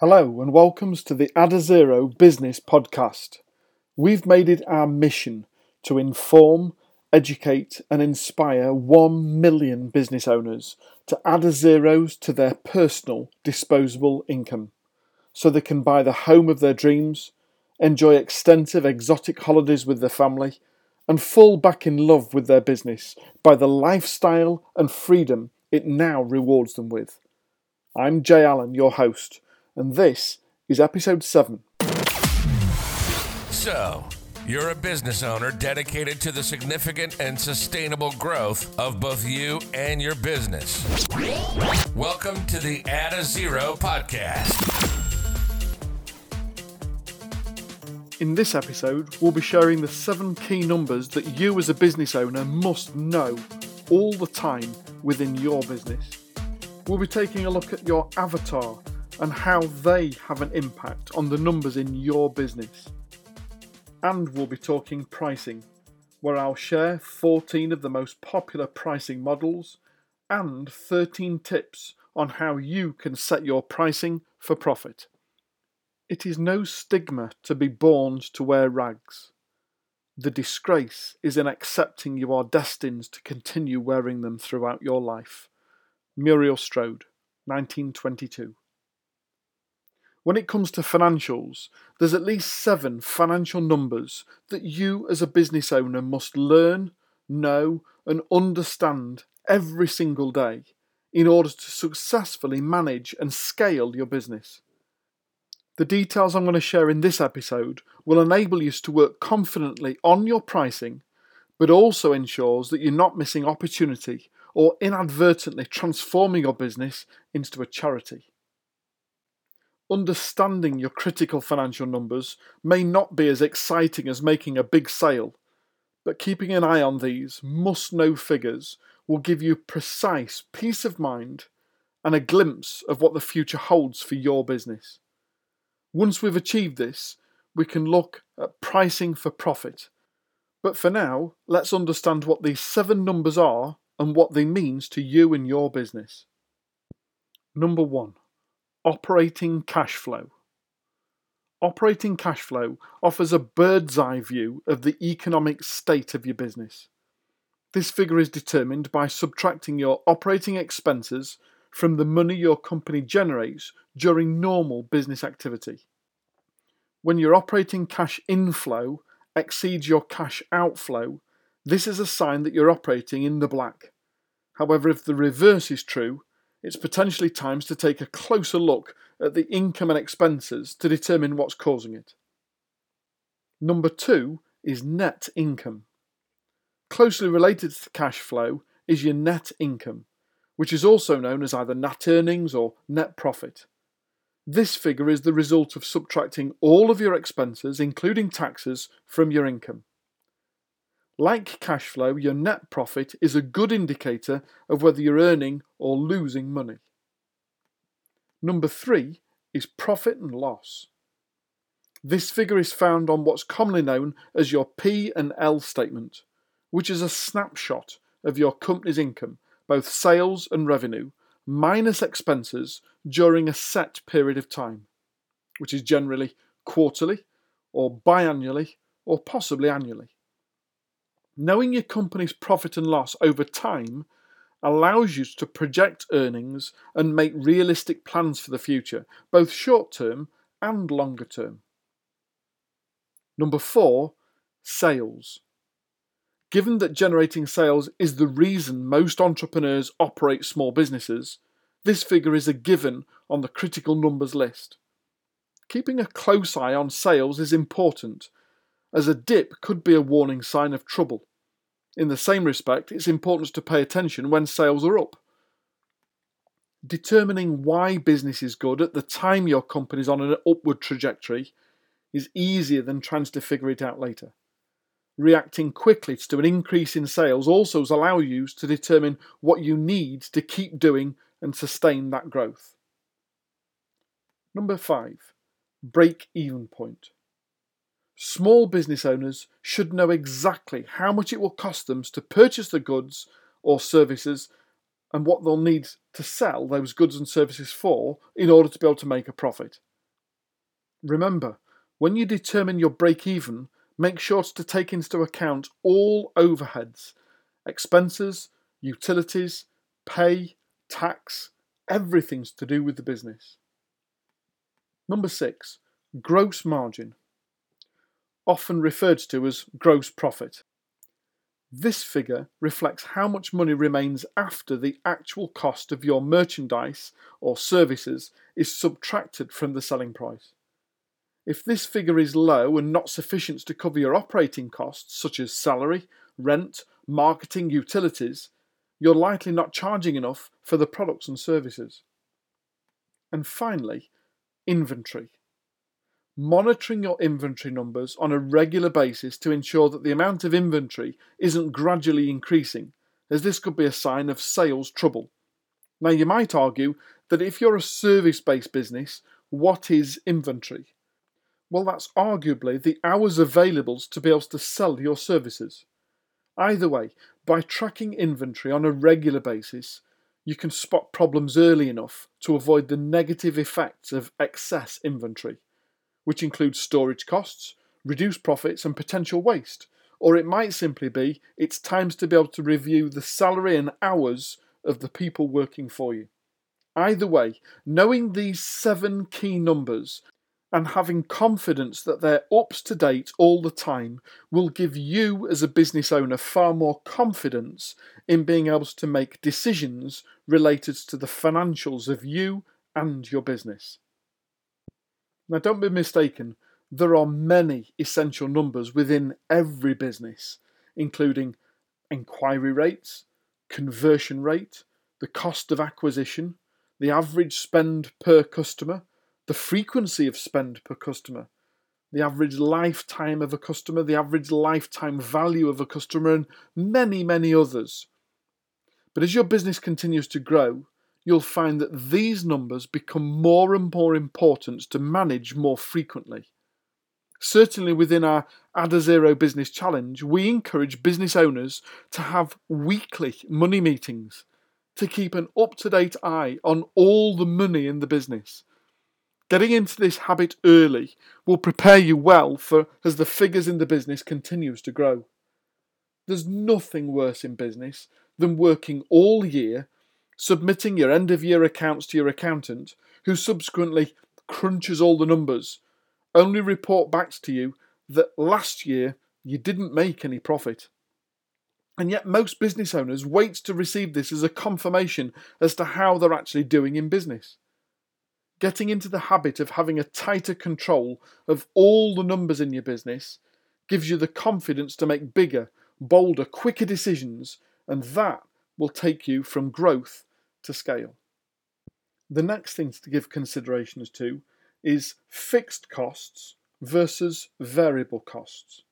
Hello, and welcome to the Add a Zero Business Podcast. We've made it our mission to inform, educate, and inspire 1 million business owners to add a zeros to their personal disposable income so they can buy the home of their dreams, enjoy extensive exotic holidays with their family, and fall back in love with their business by the lifestyle and freedom it now rewards them with. I'm Jay Allen, your host and this is episode 7. So, you're a business owner dedicated to the significant and sustainable growth of both you and your business. Welcome to the Add a Zero podcast. In this episode, we'll be sharing the seven key numbers that you as a business owner must know all the time within your business. We'll be taking a look at your avatar and how they have an impact on the numbers in your business. And we'll be talking pricing, where I'll share 14 of the most popular pricing models and 13 tips on how you can set your pricing for profit. It is no stigma to be born to wear rags. The disgrace is in accepting you are destined to continue wearing them throughout your life. Muriel Strode, 1922. When it comes to financials, there's at least seven financial numbers that you as a business owner must learn, know, and understand every single day in order to successfully manage and scale your business. The details I'm going to share in this episode will enable you to work confidently on your pricing, but also ensures that you're not missing opportunity or inadvertently transforming your business into a charity understanding your critical financial numbers may not be as exciting as making a big sale, but keeping an eye on these must know figures will give you precise peace of mind and a glimpse of what the future holds for your business. Once we've achieved this, we can look at pricing for profit. But for now, let's understand what these seven numbers are and what they mean to you and your business. Number one, Operating cash flow. Operating cash flow offers a bird's eye view of the economic state of your business. This figure is determined by subtracting your operating expenses from the money your company generates during normal business activity. When your operating cash inflow exceeds your cash outflow, this is a sign that you're operating in the black. However, if the reverse is true, it's potentially times to take a closer look at the income and expenses to determine what's causing it. Number two is net income. Closely related to cash flow is your net income, which is also known as either net earnings or net profit. This figure is the result of subtracting all of your expenses, including taxes, from your income. Like cash flow, your net profit is a good indicator of whether you're earning or losing money. Number three is profit and loss. This figure is found on what's commonly known as your P and L statement, which is a snapshot of your company's income, both sales and revenue, minus expenses during a set period of time, which is generally quarterly or biannually or possibly annually. Knowing your company's profit and loss over time allows you to project earnings and make realistic plans for the future, both short term and longer term. Number four, sales. Given that generating sales is the reason most entrepreneurs operate small businesses, this figure is a given on the critical numbers list. Keeping a close eye on sales is important, as a dip could be a warning sign of trouble. In the same respect, it's important to pay attention when sales are up. Determining why business is good at the time your company is on an upward trajectory is easier than trying to figure it out later. Reacting quickly to an increase in sales also allows you to determine what you need to keep doing and sustain that growth. Number five, break even point. Small business owners should know exactly how much it will cost them to purchase the goods or services and what they'll need to sell those goods and services for in order to be able to make a profit. Remember, when you determine your break even, make sure to take into account all overheads, expenses, utilities, pay, tax, everything's to do with the business. Number six, gross margin, often referred to as gross profit. This figure reflects how much money remains after the actual cost of your merchandise or services is subtracted from the selling price. If this figure is low and not sufficient to cover your operating costs, such as salary, rent, marketing, utilities, you're likely not charging enough for the products and services. And finally, inventory. Monitoring your inventory numbers on a regular basis to ensure that the amount of inventory isn't gradually increasing, as this could be a sign of sales trouble. Now, you might argue that if you're a service based business, what is inventory? Well, that's arguably the hours available to be able to sell your services. Either way, by tracking inventory on a regular basis, you can spot problems early enough to avoid the negative effects of excess inventory, which includes storage costs, reduced profits, and potential waste. Or it might simply be it's times to be able to review the salary and hours of the people working for you. Either way, knowing these seven key numbers and having confidence that they're up to date all the time will give you as a business owner far more confidence in being able to make decisions related to the financials of you and your business. Now, don't be mistaken, there are many essential numbers within every business, including inquiry rates, conversion rate, the cost of acquisition, the average spend per customer, the frequency of spend per customer, the average lifetime of a customer, the average lifetime value of a customer, and many, many others. But as your business continues to grow, you'll find that these numbers become more and more important to manage more frequently. Certainly within our Add a Zero Business Challenge, we encourage business owners to have weekly money meetings to keep an up to date eye on all the money in the business Getting into this habit early will prepare you well for as the figures in the business continues to grow. There's nothing worse in business than working all year, submitting your end of year accounts to your accountant, who subsequently crunches all the numbers, only report back to you that last year you didn't make any profit. And yet, most business owners wait to receive this as a confirmation as to how they're actually doing in business getting into the habit of having a tighter control of all the numbers in your business gives you the confidence to make bigger, bolder, quicker decisions, and that will take you from growth to scale. The next thing to give consideration to is fixed costs versus variable costs.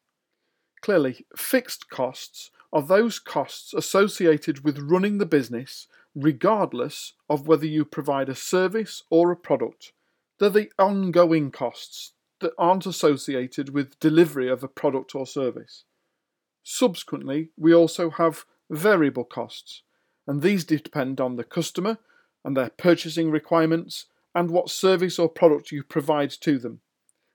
Clearly, fixed costs are those costs associated with running the business regardless of whether you provide a service or a product. They're the ongoing costs that aren't associated with delivery of a product or service. Subsequently, we also have variable costs, and these depend on the customer and their purchasing requirements and what service or product you provide to them.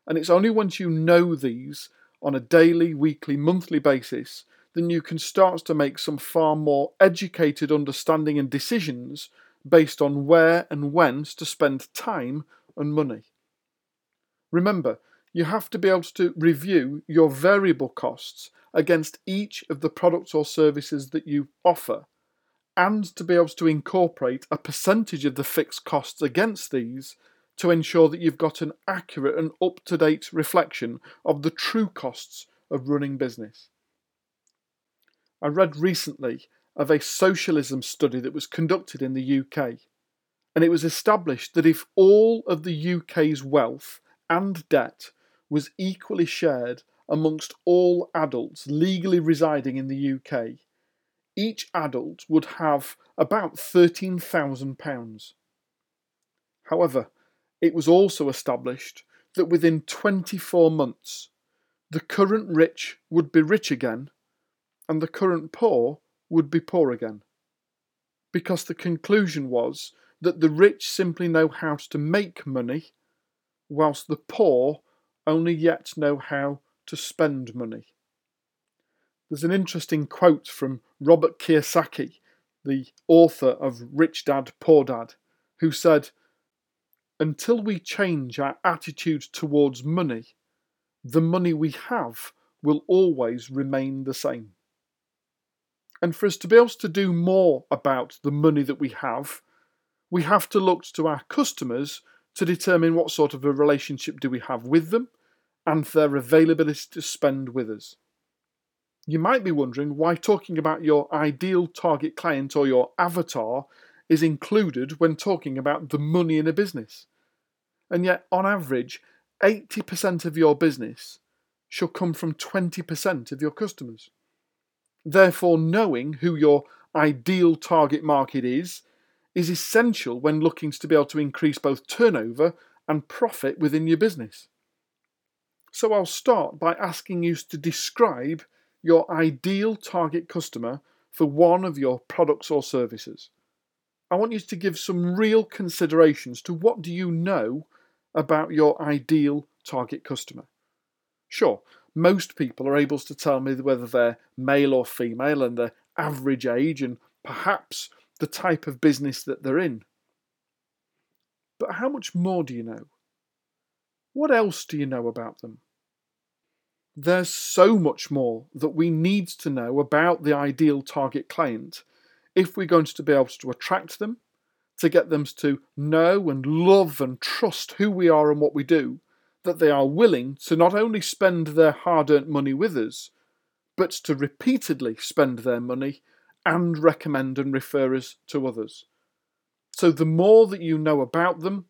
And it's only once you know these on a daily, weekly, monthly basis then you can start to make some far more educated understanding and decisions based on where and when to spend time and money. Remember, you have to be able to review your variable costs against each of the products or services that you offer and to be able to incorporate a percentage of the fixed costs against these to ensure that you've got an accurate and up to date reflection of the true costs of running business. I read recently of a socialism study that was conducted in the UK, and it was established that if all of the UK's wealth and debt was equally shared amongst all adults legally residing in the UK, each adult would have about £13,000. However, it was also established that within 24 months, the current rich would be rich again and the current poor would be poor again. Because the conclusion was that the rich simply know how to make money, whilst the poor only yet know how to spend money. There's an interesting quote from Robert Kiyosaki, the author of Rich Dad Poor Dad, who said, Until we change our attitude towards money, the money we have will always remain the same. And for us to be able to do more about the money that we have, we have to look to our customers to determine what sort of a relationship do we have with them and their availability to spend with us. You might be wondering why talking about your ideal target client or your avatar is included when talking about the money in a business. And yet, on average, 80% of your business should come from 20% of your customers. Therefore, knowing who your ideal target market is is essential when looking to be able to increase both turnover and profit within your business. So, I'll start by asking you to describe your ideal target customer for one of your products or services. I want you to give some real considerations to what do you know about your ideal target customer. Sure, most people are able to tell me whether they're male or female and their average age and perhaps the type of business that they're in. But how much more do you know? What else do you know about them? There's so much more that we need to know about the ideal target client if we're going to be able to attract them, to get them to know and love and trust who we are and what we do, that they are willing to not only spend their hard earned money with us, but to repeatedly spend their money and recommend and refer us to others. So, the more that you know about them,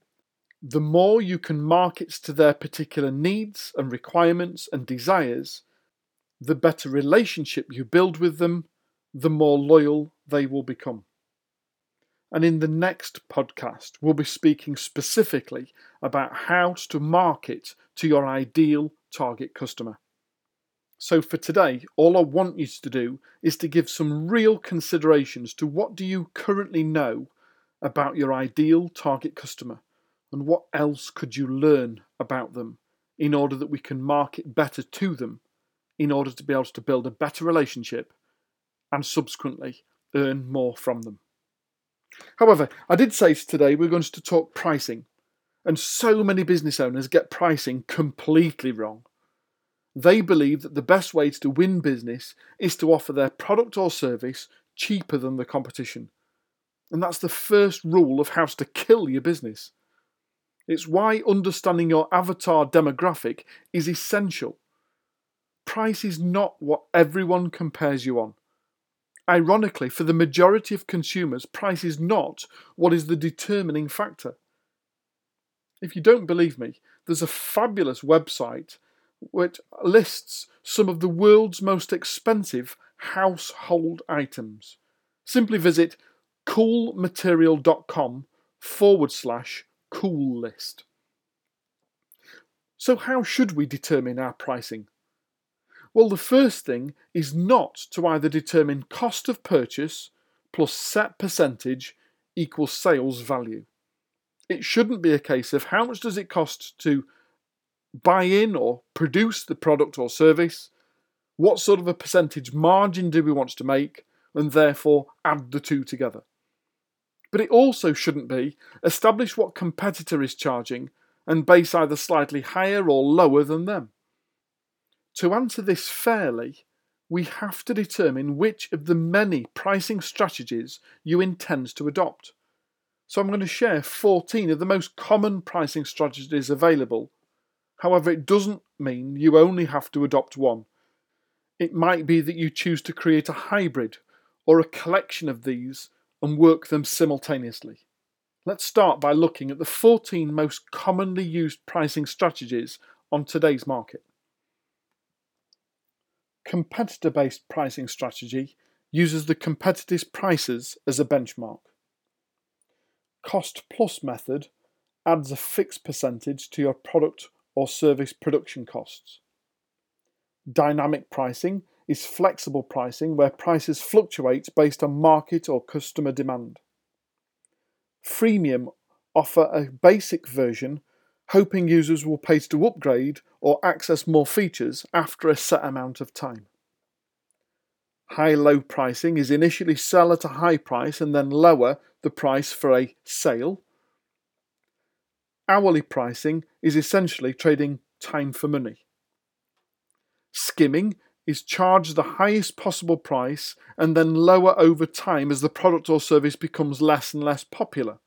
the more you can market to their particular needs and requirements and desires, the better relationship you build with them, the more loyal they will become. And in the next podcast, we'll be speaking specifically about how to market to your ideal target customer. So for today, all I want you to do is to give some real considerations to what do you currently know about your ideal target customer and what else could you learn about them in order that we can market better to them in order to be able to build a better relationship and subsequently earn more from them. However, I did say today we're going to talk pricing, and so many business owners get pricing completely wrong. They believe that the best way to win business is to offer their product or service cheaper than the competition. And that's the first rule of how to kill your business. It's why understanding your avatar demographic is essential. Price is not what everyone compares you on. Ironically, for the majority of consumers, price is not what is the determining factor. If you don't believe me, there's a fabulous website which lists some of the world's most expensive household items. Simply visit coolmaterial.com forward slash cool list. So, how should we determine our pricing? Well, the first thing is not to either determine cost of purchase plus set percentage equals sales value. It shouldn't be a case of how much does it cost to buy in or produce the product or service, what sort of a percentage margin do we want to make, and therefore add the two together. But it also shouldn't be establish what competitor is charging and base either slightly higher or lower than them. To answer this fairly, we have to determine which of the many pricing strategies you intend to adopt. So I'm going to share 14 of the most common pricing strategies available. However, it doesn't mean you only have to adopt one. It might be that you choose to create a hybrid or a collection of these and work them simultaneously. Let's start by looking at the 14 most commonly used pricing strategies on today's market. Competitor based pricing strategy uses the competitors' prices as a benchmark. Cost plus method adds a fixed percentage to your product or service production costs. Dynamic pricing is flexible pricing where prices fluctuate based on market or customer demand. Freemium offer a basic version hoping users will pay to upgrade or access more features after a set amount of time. High low pricing is initially sell at a high price and then lower the price for a sale. Hourly pricing is essentially trading time for money. Skimming is charge the highest possible price and then lower over time as the product or service becomes less and less popular.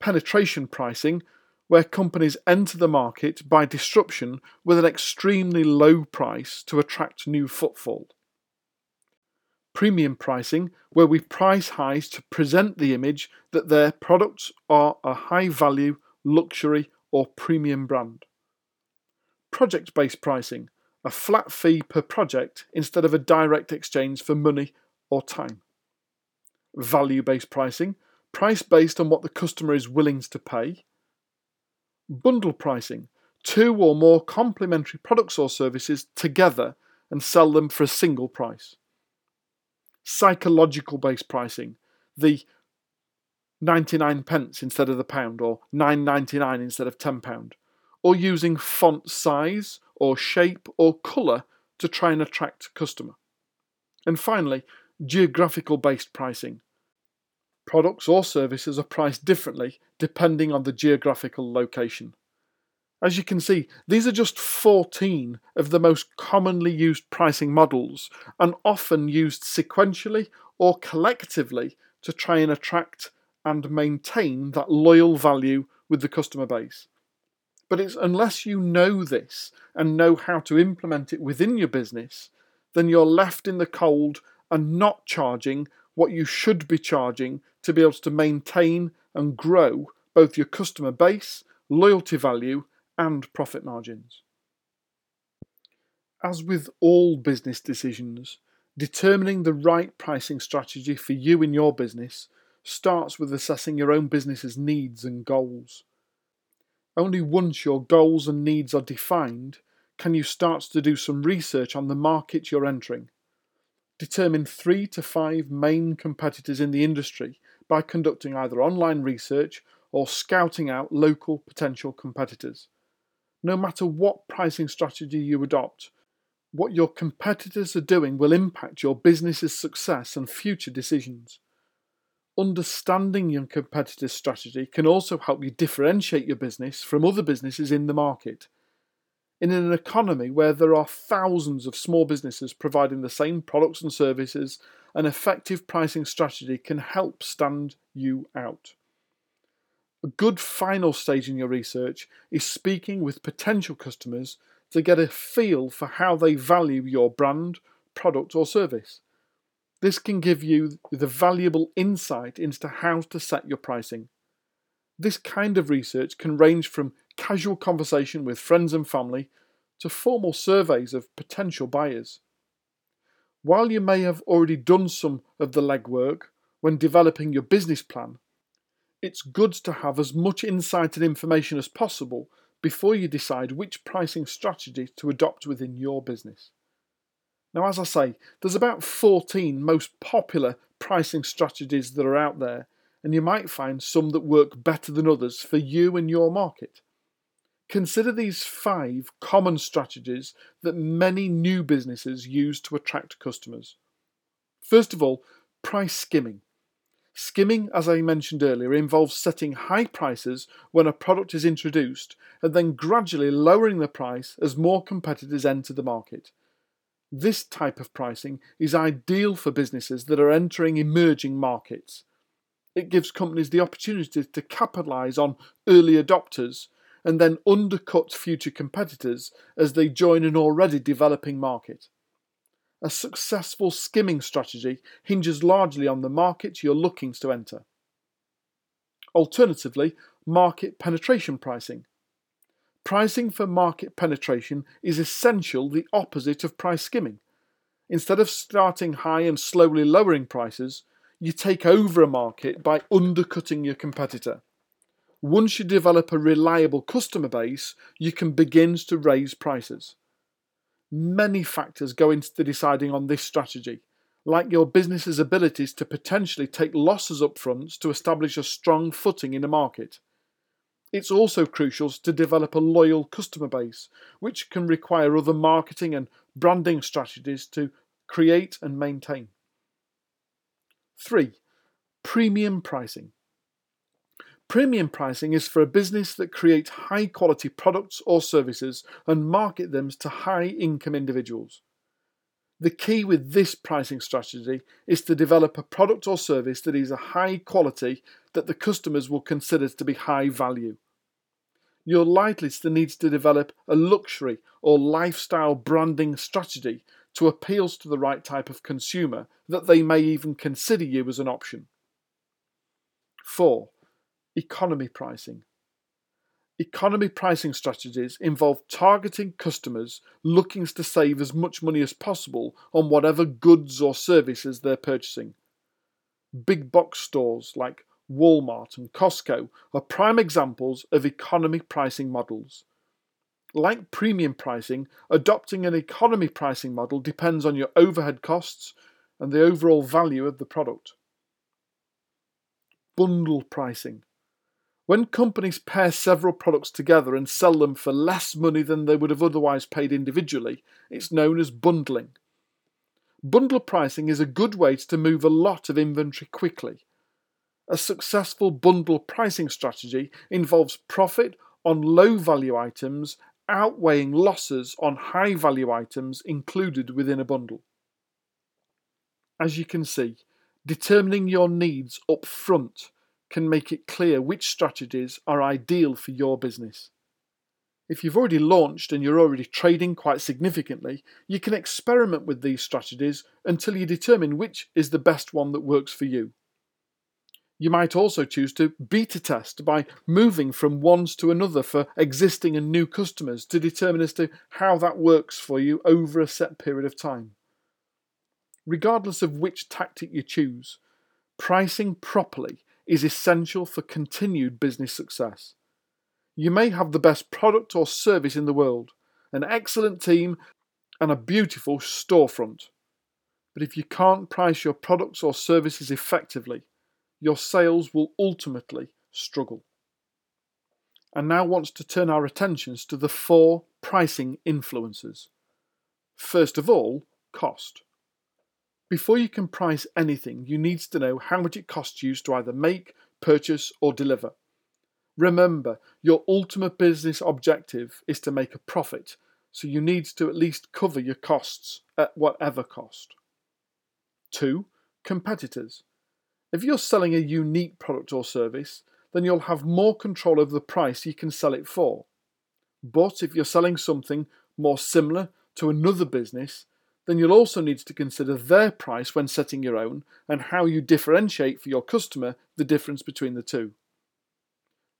Penetration pricing, where companies enter the market by disruption with an extremely low price to attract new footfall premium pricing, where we price highs to present the image that their products are a high value, luxury, or premium brand. Project based pricing, a flat fee per project instead of a direct exchange for money or time. Value based pricing, price based on what the customer is willing to pay. Bundle pricing, two or more complementary products or services together and sell them for a single price psychological based pricing, the 99 pence instead of the pound or 9.99 instead of 10 pound, or using font size or shape or color to try and attract customer. And finally, geographical based pricing. Products or services are priced differently depending on the geographical location. As you can see, these are just 14 of the most commonly used pricing models and often used sequentially or collectively to try and attract and maintain that loyal value with the customer base. But it's unless you know this and know how to implement it within your business, then you're left in the cold and not charging what you should be charging to be able to maintain and grow both your customer base, loyalty value, and profit margins. As with all business decisions, determining the right pricing strategy for you in your business starts with assessing your own business's needs and goals. Only once your goals and needs are defined can you start to do some research on the market you're entering. Determine three to five main competitors in the industry by conducting either online research or scouting out local potential competitors no matter what pricing strategy you adopt, what your competitors are doing will impact your business's success and future decisions. Understanding your competitors' strategy can also help you differentiate your business from other businesses in the market. In an economy where there are thousands of small businesses providing the same products and services, an effective pricing strategy can help stand you out. A good final stage in your research is speaking with potential customers to get a feel for how they value your brand, product, or service. This can give you the valuable insight into how to set your pricing. This kind of research can range from casual conversation with friends and family to formal surveys of potential buyers. While you may have already done some of the legwork when developing your business plan, it's good to have as much insight and information as possible before you decide which pricing strategy to adopt within your business. Now, as I say, there's about 14 most popular pricing strategies that are out there, and you might find some that work better than others for you and your market. Consider these five common strategies that many new businesses use to attract customers. First of all, price skimming. Skimming, as I mentioned earlier, involves setting high prices when a product is introduced and then gradually lowering the price as more competitors enter the market. This type of pricing is ideal for businesses that are entering emerging markets. It gives companies the opportunity to capitalize on early adopters and then undercut future competitors as they join an already developing market. A successful skimming strategy hinges largely on the market you're looking to enter. Alternatively, market penetration pricing. Pricing for market penetration is essential the opposite of price skimming. Instead of starting high and slowly lowering prices, you take over a market by undercutting your competitor. Once you develop a reliable customer base, you can begin to raise prices. Many factors go into deciding on this strategy, like your business's abilities to potentially take losses up front to establish a strong footing in a market. It's also crucial to develop a loyal customer base, which can require other marketing and branding strategies to create and maintain. 3. Premium pricing. Premium pricing is for a business that creates high quality products or services and market them to high income individuals. The key with this pricing strategy is to develop a product or service that is a high quality that the customers will consider to be high value. You're likely to need to develop a luxury or lifestyle branding strategy to appeal to the right type of consumer that they may even consider you as an option. 4. Economy pricing. Economy pricing strategies involve targeting customers looking to save as much money as possible on whatever goods or services they're purchasing. Big box stores like Walmart and Costco are prime examples of economy pricing models. Like premium pricing, adopting an economy pricing model depends on your overhead costs and the overall value of the product. Bundle pricing. When companies pair several products together and sell them for less money than they would have otherwise paid individually, it's known as bundling. Bundle pricing is a good way to move a lot of inventory quickly. A successful bundle pricing strategy involves profit on low value items outweighing losses on high value items included within a bundle. As you can see, determining your needs up front can make it clear which strategies are ideal for your business. If you've already launched and you're already trading quite significantly, you can experiment with these strategies until you determine which is the best one that works for you. You might also choose to beta test by moving from ones to another for existing and new customers to determine as to how that works for you over a set period of time. Regardless of which tactic you choose, pricing properly is essential for continued business success. You may have the best product or service in the world, an excellent team, and a beautiful storefront. But if you can't price your products or services effectively, your sales will ultimately struggle. And now wants to turn our attentions to the four pricing influences. First of all, cost. Before you can price anything, you need to know how much it costs you to either make, purchase, or deliver. Remember, your ultimate business objective is to make a profit, so you need to at least cover your costs at whatever cost. 2. Competitors. If you're selling a unique product or service, then you'll have more control over the price you can sell it for. But if you're selling something more similar to another business, then you'll also need to consider their price when setting your own and how you differentiate for your customer the difference between the two.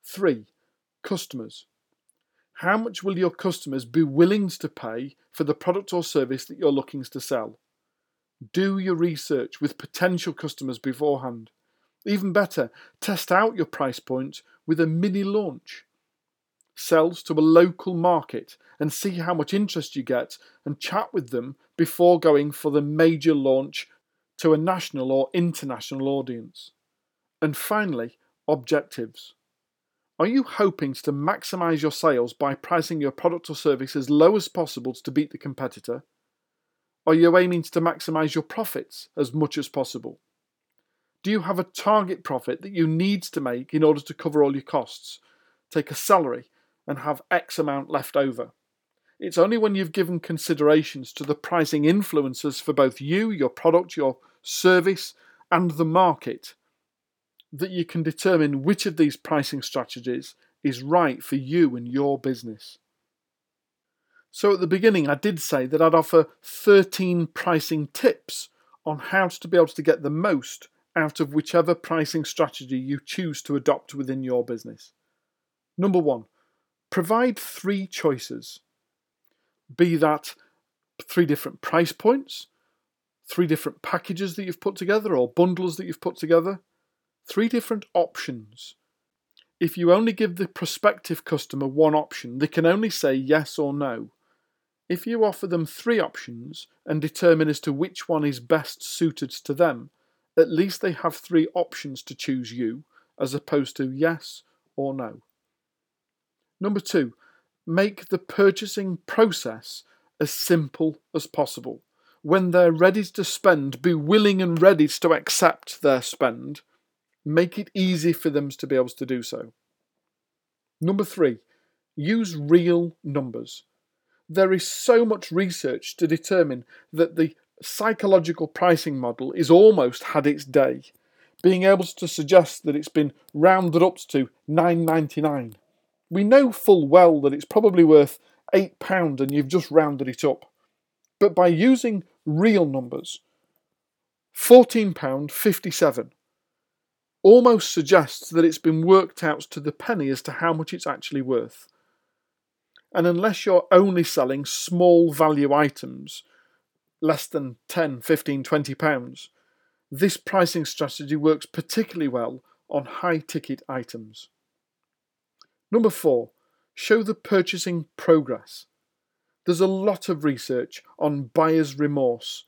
3. Customers. How much will your customers be willing to pay for the product or service that you're looking to sell? Do your research with potential customers beforehand. Even better, test out your price point with a mini launch sells to a local market and see how much interest you get and chat with them before going for the major launch to a national or international audience. And finally, objectives. Are you hoping to maximize your sales by pricing your product or service as low as possible to beat the competitor? Are you aiming to maximize your profits as much as possible? Do you have a target profit that you need to make in order to cover all your costs? Take a salary and have X amount left over. It's only when you've given considerations to the pricing influences for both you, your product, your service, and the market that you can determine which of these pricing strategies is right for you and your business. So, at the beginning, I did say that I'd offer 13 pricing tips on how to be able to get the most out of whichever pricing strategy you choose to adopt within your business. Number one, provide three choices be that three different price points, three different packages that you've put together or bundles that you've put together, three different options. If you only give the prospective customer one option, they can only say yes or no. If you offer them three options and determine as to which one is best suited to them, at least they have three options to choose you as opposed to yes or no. Number two, make the purchasing process as simple as possible. When they're ready to spend, be willing and ready to accept their spend. Make it easy for them to be able to do so. Number three, use real numbers. There is so much research to determine that the psychological pricing model is almost had its day, being able to suggest that it's been rounded up to 9.99. We know full well that it's probably worth £8 and you've just rounded it up. But by using real numbers, £14.57 almost suggests that it's been worked out to the penny as to how much it's actually worth. And unless you're only selling small value items, less than 10, 15, 20 pounds, this pricing strategy works particularly well on high ticket items. Number four, show the purchasing progress. There's a lot of research on buyer's remorse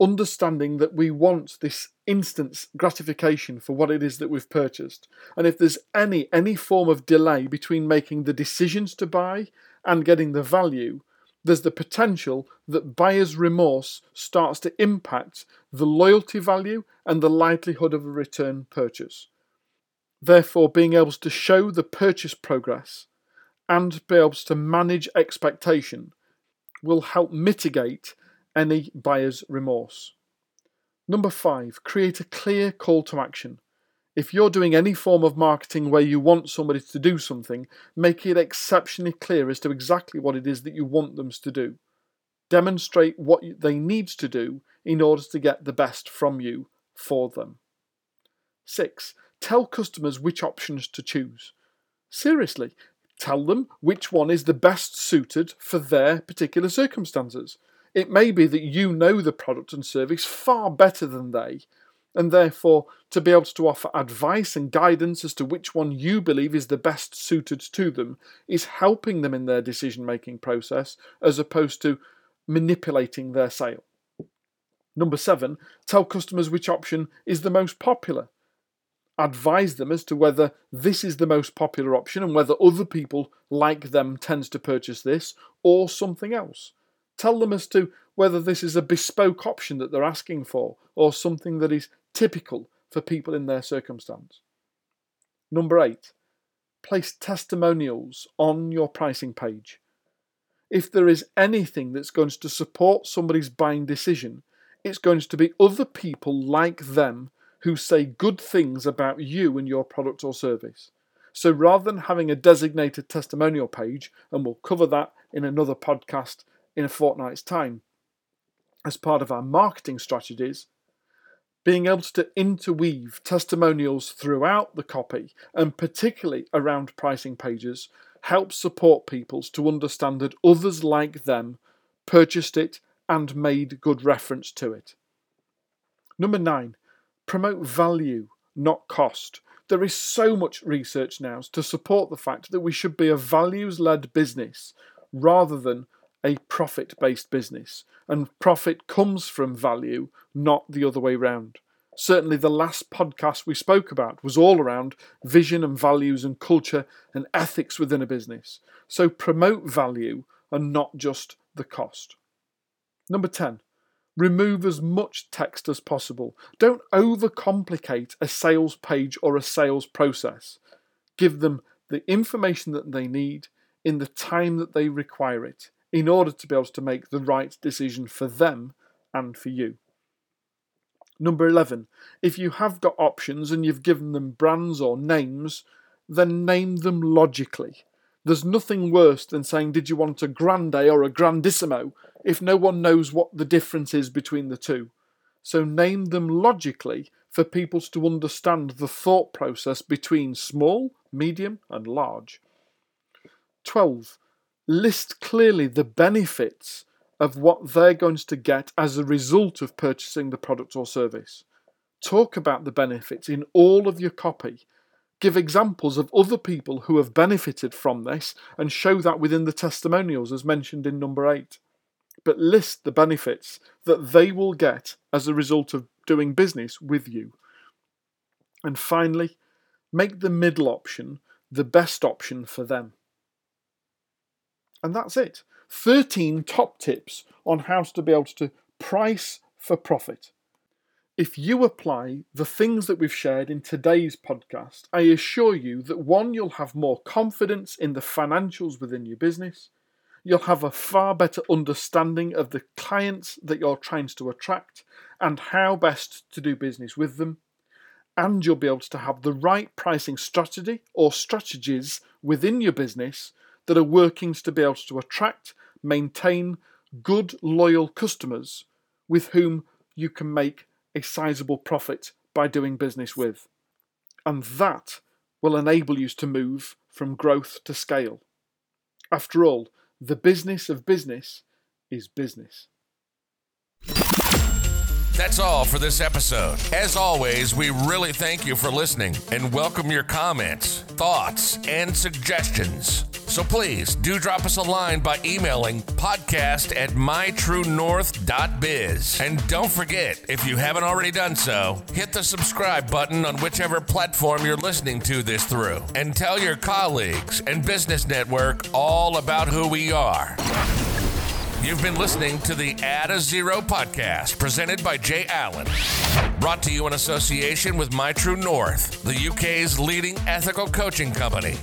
understanding that we want this instant gratification for what it is that we've purchased. And if there's any any form of delay between making the decisions to buy and getting the value, there's the potential that buyer's remorse starts to impact the loyalty value and the likelihood of a return purchase. Therefore, being able to show the purchase progress and be able to manage expectation will help mitigate any buyer's remorse. Number five, create a clear call to action. If you're doing any form of marketing where you want somebody to do something, make it exceptionally clear as to exactly what it is that you want them to do. Demonstrate what they need to do in order to get the best from you for them. 6. Tell customers which options to choose. Seriously, tell them which one is the best suited for their particular circumstances. It may be that you know the product and service far better than they, and therefore to be able to offer advice and guidance as to which one you believe is the best suited to them is helping them in their decision making process as opposed to manipulating their sale. Number seven, tell customers which option is the most popular. Advise them as to whether this is the most popular option and whether other people like them tends to purchase this or something else. Tell them as to whether this is a bespoke option that they're asking for or something that is typical for people in their circumstance. Number eight, place testimonials on your pricing page. If there is anything that's going to support somebody's buying decision, it's going to be other people like them who say good things about you and your product or service. So rather than having a designated testimonial page, and we'll cover that in another podcast in a fortnight's time as part of our marketing strategies, being able to interweave testimonials throughout the copy and particularly around pricing pages helps support people to understand that others like them purchased it and made good reference to it. Number nine, promote value, not cost. There is so much research now to support the fact that we should be a values led business rather than a profit based business, and profit comes from value, not the other way round. Certainly, the last podcast we spoke about was all around vision and values and culture and ethics within a business. So, promote value and not just the cost. Number 10, remove as much text as possible. Don't overcomplicate a sales page or a sales process. Give them the information that they need in the time that they require it in order to be able to make the right decision for them and for you. Number 11, if you have got options and you've given them brands or names, then name them logically. There's nothing worse than saying, Did you want a Grande or a Grandissimo? if no one knows what the difference is between the two. So name them logically for people to understand the thought process between small, medium, and large. 12 list clearly the benefits of what they're going to get as a result of purchasing the product or service. Talk about the benefits in all of your copy. Give examples of other people who have benefited from this and show that within the testimonials as mentioned in number 8. But list the benefits that they will get as a result of doing business with you. And finally, make the middle option the best option for them. And that's it. 13 top tips on how to be able to price for profit. If you apply the things that we've shared in today's podcast, I assure you that one, you'll have more confidence in the financials within your business. You'll have a far better understanding of the clients that you're trying to attract and how best to do business with them. And you'll be able to have the right pricing strategy or strategies within your business that are working to be able to attract, maintain good, loyal customers with whom you can make a sizable profit by doing business with. And that will enable you to move from growth to scale. After all, the business of business is business. That's all for this episode. As always, we really thank you for listening and welcome your comments, thoughts, and suggestions. So please do drop us a line by emailing podcast at mytruenorth.biz. And don't forget, if you haven't already done so, hit the subscribe button on whichever platform you're listening to this through. And tell your colleagues and business network all about who we are. You've been listening to the Add a Zero podcast presented by Jay Allen. Brought to you in association with My True North, the UK's leading ethical coaching company.